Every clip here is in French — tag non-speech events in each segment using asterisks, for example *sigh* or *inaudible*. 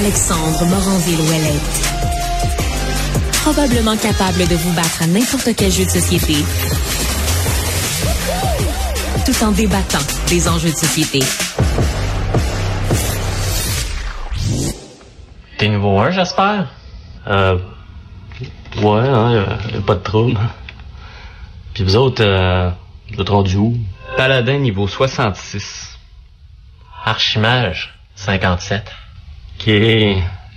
Alexandre Moranville-Ouellette. Probablement capable de vous battre à n'importe quel jeu de société. Tout en débattant des enjeux de société. T'es niveau 1, j'espère? Euh. Ouais, hein, y a, pas de trouble. Puis vous autres, euh, vous êtes rendus où? Paladin niveau 66. Archimage 57. Ok.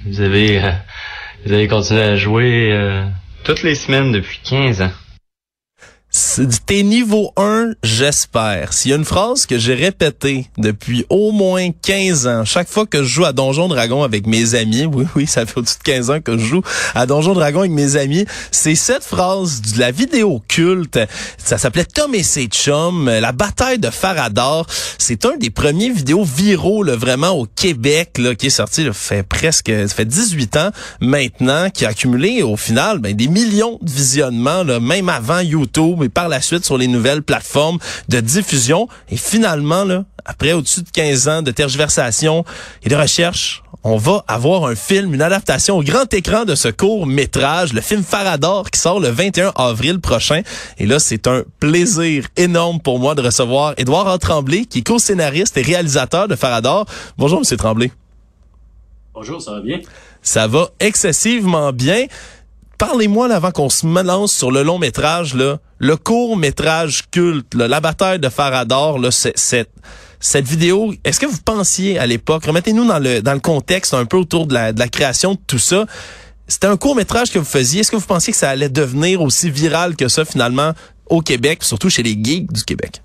Vous avez, euh, vous avez continué à jouer euh, toutes les semaines depuis 15 ans. T'es niveau 1, j'espère. S'il y a une phrase que j'ai répétée depuis au moins 15 ans, chaque fois que je joue à Donjon Dragon avec mes amis, oui, oui, ça fait au-dessus de 15 ans que je joue à Donjon Dragon avec mes amis, c'est cette phrase de la vidéo culte. Ça s'appelait Tom et ses chums, la bataille de Farador. C'est un des premiers vidéos viraux, là, vraiment au Québec, là, qui est sorti, là, fait presque, ça fait 18 ans maintenant, qui a accumulé au final ben, des millions de visionnements, là, même avant YouTube et par la suite sur les nouvelles plateformes de diffusion. Et finalement, là, après au-dessus de 15 ans de tergiversation et de recherche, on va avoir un film, une adaptation au grand écran de ce court métrage, le film Farador qui sort le 21 avril prochain. Et là, c'est un plaisir énorme pour moi de recevoir Édouard Tremblay, qui est co-scénariste et réalisateur de Farador. Bonjour, Monsieur Tremblay. Bonjour, ça va bien? Ça va excessivement bien. Parlez-moi avant qu'on se lance sur le long métrage, là, le court métrage culte, la bataille de Farador, là, cette, cette vidéo. Est-ce que vous pensiez à l'époque, remettez-nous dans le, dans le contexte un peu autour de la, de la création de tout ça. C'était un court métrage que vous faisiez. Est-ce que vous pensiez que ça allait devenir aussi viral que ça finalement au Québec, surtout chez les geeks du Québec?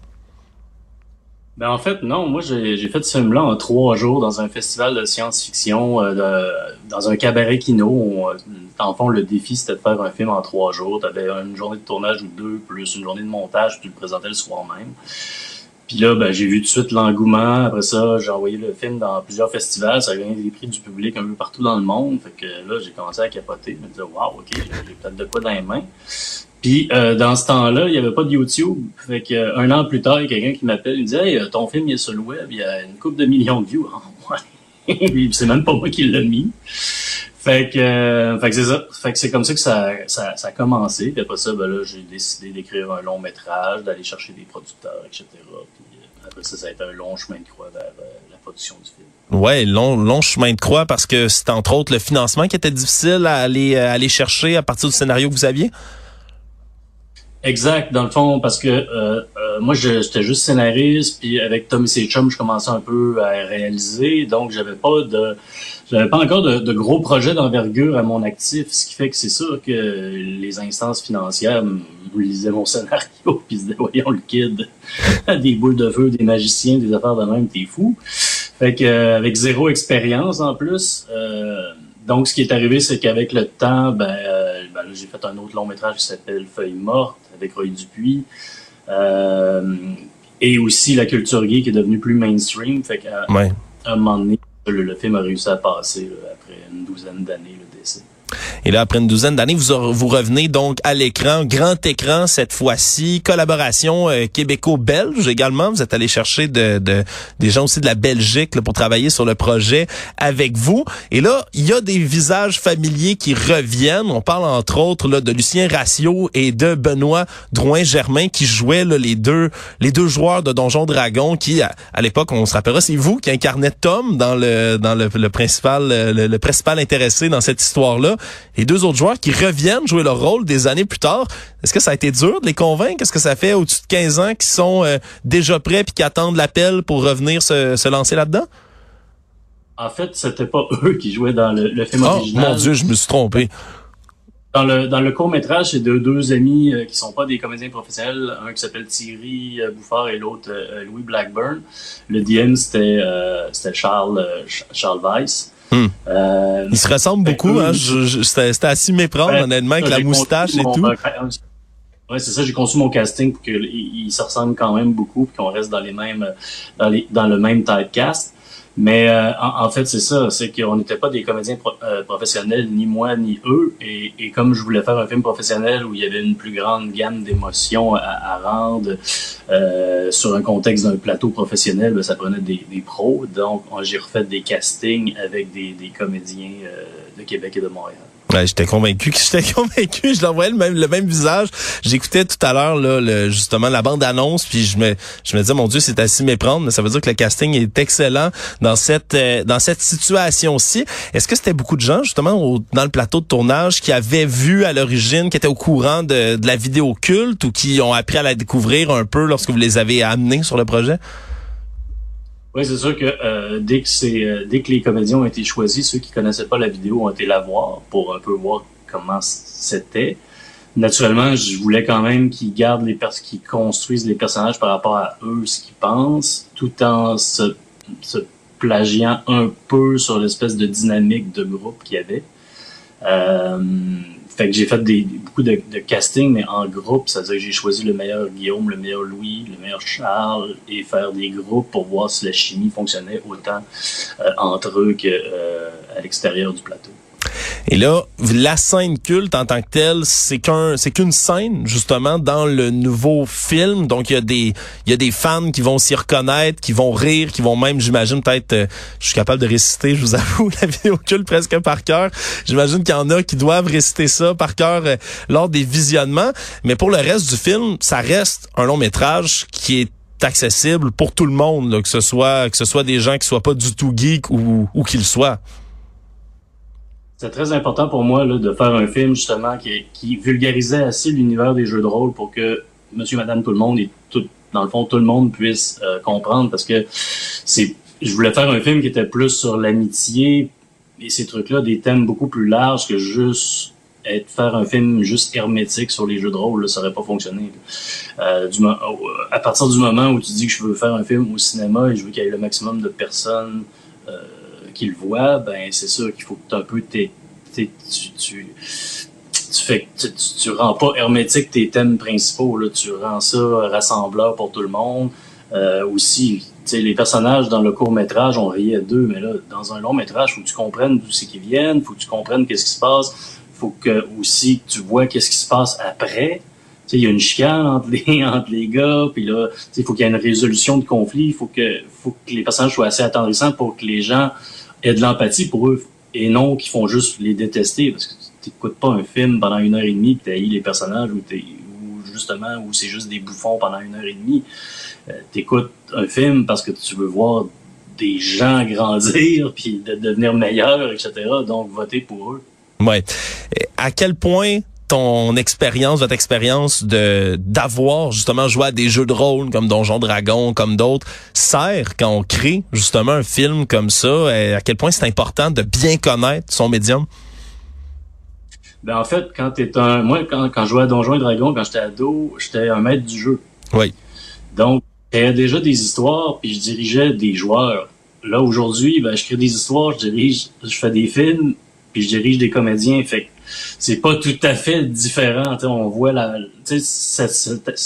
Ben en fait, non. Moi, j'ai fait ce film-là en trois jours dans un festival de science-fiction, euh, dans un cabaret kino. On, euh, en fond, le défi, c'était de faire un film en trois jours. Tu avais une journée de tournage ou deux, plus une journée de montage, puis tu le présentais le soir même. Puis là, ben, j'ai vu tout de suite l'engouement. Après ça, j'ai envoyé le film dans plusieurs festivals. Ça a gagné des prix du public un peu partout dans le monde. Fait que là, j'ai commencé à capoter. Je me disais, waouh, OK, j'ai peut-être de quoi dans les mains. Puis euh, dans ce temps-là, il n'y avait pas de YouTube. Fait que euh, un an plus tard, il y a quelqu'un qui m'appelle, il me dit Hey, euh, ton film il est sur le web, il y a une couple de millions de views. *laughs* c'est même pas moi qui l'ai mis. Fait que, fait que c'est ça. Fait que c'est comme ça que ça, ça, ça a commencé. Puis après ça, ben là, j'ai décidé d'écrire un long métrage, d'aller chercher des producteurs, etc. Puis après ça, ça a été un long chemin de croix vers la production du film. Ouais, long, long chemin de croix parce que c'est entre autres le financement qui était difficile à aller, à aller chercher à partir du scénario que vous aviez? Exact, dans le fond, parce que euh, euh, moi, j'étais juste scénariste, puis avec Tom et je commençais un peu à réaliser, donc j'avais pas de, j'avais pas encore de, gros projets d'envergure à mon actif, ce qui fait que c'est sûr que les instances financières lisaient mon scénario, *laughs* puis se disaient, voyons le kid, *laughs* des boules de feu, des magiciens, des affaires de même, t'es fou. Fait que euh, avec zéro expérience en plus. Euh, donc, ce qui est arrivé, c'est qu'avec le temps, ben, euh, ben j'ai fait un autre long métrage qui s'appelle Feuille morte avec Roy Dupuis. Euh, et aussi la culture gay qui est devenue plus mainstream. Fait qu'à un moment donné, le, film a réussi à passer après une douzaine d'années le décès. Et là, après une douzaine d'années, vous, vous revenez donc à l'écran, grand écran cette fois-ci, collaboration euh, québéco-belge également. Vous êtes allé chercher de, de, des gens aussi de la Belgique pour travailler sur le projet avec vous. Et là, il y a des visages familiers qui reviennent. On parle entre autres là, de Lucien Ratio et de Benoît Drouin-Germain qui jouaient là, les deux les deux joueurs de Donjon Dragon qui, à, l'époque, on se rappellera, c'est vous qui incarnait Tom dans le dans le, le principal le, le principal intéressé dans cette histoire-là les deux autres joueurs qui reviennent jouer leur rôle des années plus tard. Est-ce que ça a été dur de les convaincre? Est-ce que ça fait au-dessus de 15 ans qu'ils sont euh, déjà prêts puis qui attendent l'appel pour revenir se, lancer là-dedans? En fait, c'était pas *laughs* eux qui jouaient dans le, film oh, original. Mon Dieu, je me suis trompé. Dans le, dans le court métrage, c'est de deux amis euh, qui sont pas des comédiens professionnels, un qui s'appelle Thierry euh, Bouffard et l'autre Louis Blackburn. Le DM c'était c'était Charles Charles Weiss. Hmm. Euh, il se ressemble ben, beaucoup. Hein? C'était à s'y méprendre, honnêtement, avec la moustache et tout. Ouais, c'est ça. J'ai conçu mon casting pour qu'il se ressemble quand même beaucoup, puis qu'on reste dans les mêmes, dans, les, dans le même typecast. Mais euh, en, fait, c'est ça, c'est qu'on n'était pas des comédiens euh, professionnels, ni moi ni eux. Et, et, comme je voulais faire un film professionnel où il y avait une plus grande gamme d'émotions à, à, rendre euh, sur un contexte d'un plateau professionnel, ben, ça prenait des, des pros. Donc, j'ai refait des castings avec des, des comédiens euh, de Québec et de Montréal. Ouais, j'étais convaincu que j'étais *laughs* convaincu, je l'envoyais le même le même visage. J'écoutais tout à l'heure là le, justement la bande annonce puis je me je me disais mon dieu, c'est à s'y méprendre, mais ça veut dire que le casting est excellent dans cette euh, dans cette situation-ci. Est-ce que c'était beaucoup de gens justement dans le plateau de tournage qui avaient vu à l'origine, qui étaient au courant de, de la vidéo culte ou qui ont appris à la découvrir un peu lorsque vous les avez amenés sur le projet? Oui, c'est sûr que euh, dès que c'est euh, dès que les comédiens ont été choisis, ceux qui connaissaient pas la vidéo ont été la voir pour un peu voir comment c'était. Naturellement, je voulais quand même qu'ils gardent les personnes, qu'ils construisent les personnages par rapport à eux, ce qu'ils pensent, tout en se, se plagiant un peu sur l'espèce de dynamique de groupe qu'il y avait. Euh, fait que j'ai fait des, beaucoup de, de, casting, mais en groupe, c'est-à-dire que j'ai choisi le meilleur Guillaume, le meilleur Louis, le meilleur Charles, et faire des groupes pour voir si la chimie fonctionnait autant euh, entre eux qu'à euh, l'extérieur du plateau. Et là, la scène culte en tant que telle, c'est qu'un, c'est qu'une scène justement dans le nouveau film. Donc il y a des, il y a des fans qui vont s'y reconnaître, qui vont rire, qui vont même, j'imagine peut-être, euh, je suis capable de réciter, je vous avoue, *laughs* la vidéo culte presque par cœur. J'imagine qu'il y en a qui doivent réciter ça par cœur euh, lors des visionnements. Mais pour le reste du film, ça reste un long métrage qui est accessible pour tout le monde, que ce soit que ce soit des gens qui soient pas du tout geeks ou, ou qu'ils soient. C'est très important pour moi de faire un film justement qui, vulgarisait assez l'univers des jeux de rôle pour que monsieur, madame, tout le monde et tout, dans le fond, tout le monde puisse euh, comprendre parce que je voulais faire un film qui était plus sur l'amitié et ces trucs-là, des thèmes beaucoup plus larges que juste faire un film juste hermétique sur les jeux de rôle, là, ça aurait pas fonctionné. Euh, du, à partir du moment où tu dis que je veux faire un film au cinéma et je veux qu'il y ait le maximum de personnes euh, qui le voient, ben c'est sûr qu'il faut que tu un peu tu, tu, tu, fais tu, tu, rends pas hermétique tes thèmes principaux là, tu rends ça rassembleur pour tout le monde. Euh, aussi, les personnages dans le court métrage, on riait d'eux, mais là, dans un long métrage, faut que tu comprennes d'où c'est qu'ils viennent, faut que tu comprennes qu'est-ce qui se passe, faut que aussi tu vois qu'est-ce qui se passe après. Il y a une chicane entre les, *laughs* entre les gars, puis là, il faut qu'il y ait une résolution de conflit, il faut que, faut que les personnages soient assez attendrissants pour que les gens aient de l'empathie pour eux et non qu'ils font juste les détester parce que tu n'écoutes pas un film pendant une heure et demie que tu les personnages ou, ou justement où c'est juste des bouffons pendant une heure et demie. Euh, tu écoutes un film parce que tu veux voir des gens *laughs* grandir puis de devenir meilleurs, etc. Donc, voter pour eux. Ouais. À quel point ton expérience, votre expérience de d'avoir justement joué à des jeux de rôle comme Donjon Dragon, comme d'autres, sert quand on crée justement un film comme ça? à quel point c'est important de bien connaître son médium? Ben en fait, quand t'es un, moi quand, quand je jouais à Donjon et Dragon, quand j'étais ado, j'étais un maître du jeu. Oui. Donc, j'avais déjà des histoires, puis je dirigeais des joueurs. Là aujourd'hui, ben je crée des histoires, je dirige, je fais des films, puis je dirige des comédiens. Fait c'est pas tout à fait différent. on voit la,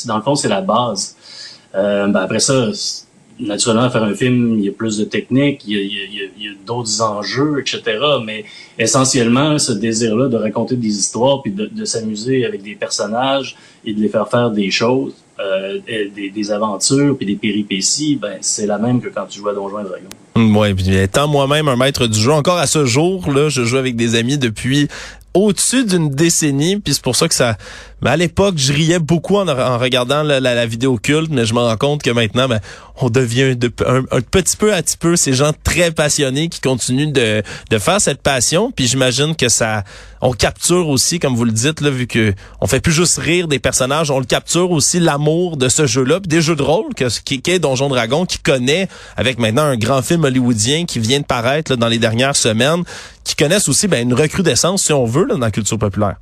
dans le fond, c'est la base. Euh, ben après ça, naturellement, faire un film, il y a plus de technique, il y a, d'autres enjeux, etc. Mais essentiellement, ce désir-là de raconter des histoires, puis de, s'amuser avec des personnages et de les faire faire des choses, euh, des, des, aventures, puis des péripéties, ben c'est la même que quand tu joues à Donjons et Dragons. Oui, puis étant moi-même un maître du jeu, encore à ce jour, là, je joue avec des amis depuis au-dessus d'une décennie, puis c'est pour ça que ça... Mais à l'époque, je riais beaucoup en, regardant la, vidéo culte, mais je me rends compte que maintenant, ben, on devient de, un, petit peu à petit peu ces gens très passionnés qui continuent de, faire cette passion, puis j'imagine que ça... On capture aussi, comme vous le dites, là, vu que on fait plus juste rire des personnages, on le capture aussi l'amour de ce jeu-là, des jeux de rôle que qui, qui est Donjon Dragon, qui connaît avec maintenant un grand film hollywoodien qui vient de paraître là, dans les dernières semaines, qui connaissent aussi ben, une recrudescence, si on veut, là, dans la culture populaire.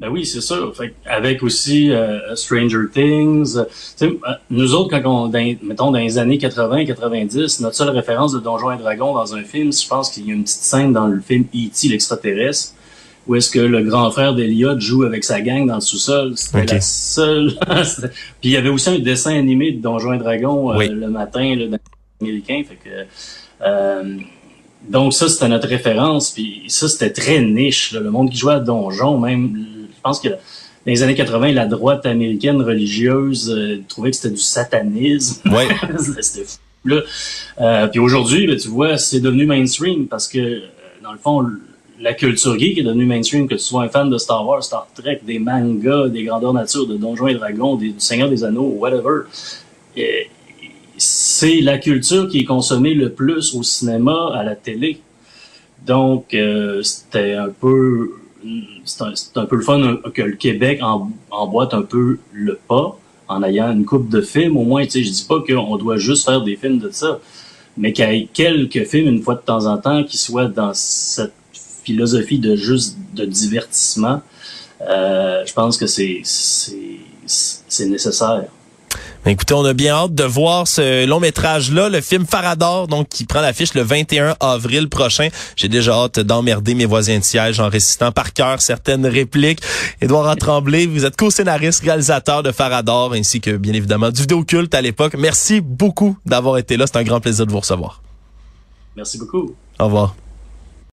Ben oui, c'est sûr. Fait, avec aussi euh, Stranger Things. Euh, nous autres, quand on, dans, mettons, dans les années 80-90, notre seule référence de Donjons et Dragons dans un film, je pense qu'il y a une petite scène dans le film E.T. l'extraterrestre, où est-ce que le grand frère d'Eliot joue avec sa gang dans le sous-sol. C'était la seule. *laughs* Puis il y avait aussi un dessin animé de Donjons et Dragons euh, le matin. Là, américain. Fait que, euh, donc ça, c'était notre référence. Puis ça, c'était très niche. Le monde qui jouait à Donjon, même, je pense que dans les années 80, la droite américaine religieuse euh, trouvait que c'était du satanisme. Ouais. *laughs* c'était fou. Là. Euh, puis aujourd'hui, ben, tu vois, c'est devenu mainstream parce que, euh, dans le fond, la culture geek est devenue mainstream, que tu sois un fan de Star Wars, Star Trek, des mangas, des grandeurs nature, de Donjons et Dragons, des, du Seigneur des Anneaux, whatever. C'est la culture qui est consommée le plus au cinéma, à la télé. Donc, euh, c'était un peu c'est un, peu le fun que le Québec en, emboîte un peu le pas en ayant une coupe de films. Au moins, tu sais, je dis pas qu'on doit juste faire des films de ça, mais qu'il y ait quelques films une fois de temps en temps qui soient dans cette philosophie de juste de divertissement. Euh, je pense que c'est c'est nécessaire. Écoutez, on a bien hâte de voir ce long métrage-là, le film Farador, donc qui prend l'affiche le 21 avril prochain. J'ai déjà hâte d'emmerder mes voisins de siège en récitant par cœur certaines répliques. Édouard Tremblay, vous êtes co-scénariste, réalisateur de Farador, ainsi que bien évidemment du vidéo culte à l'époque. Merci beaucoup d'avoir été là. C'est un grand plaisir de vous recevoir. Merci beaucoup. Au revoir.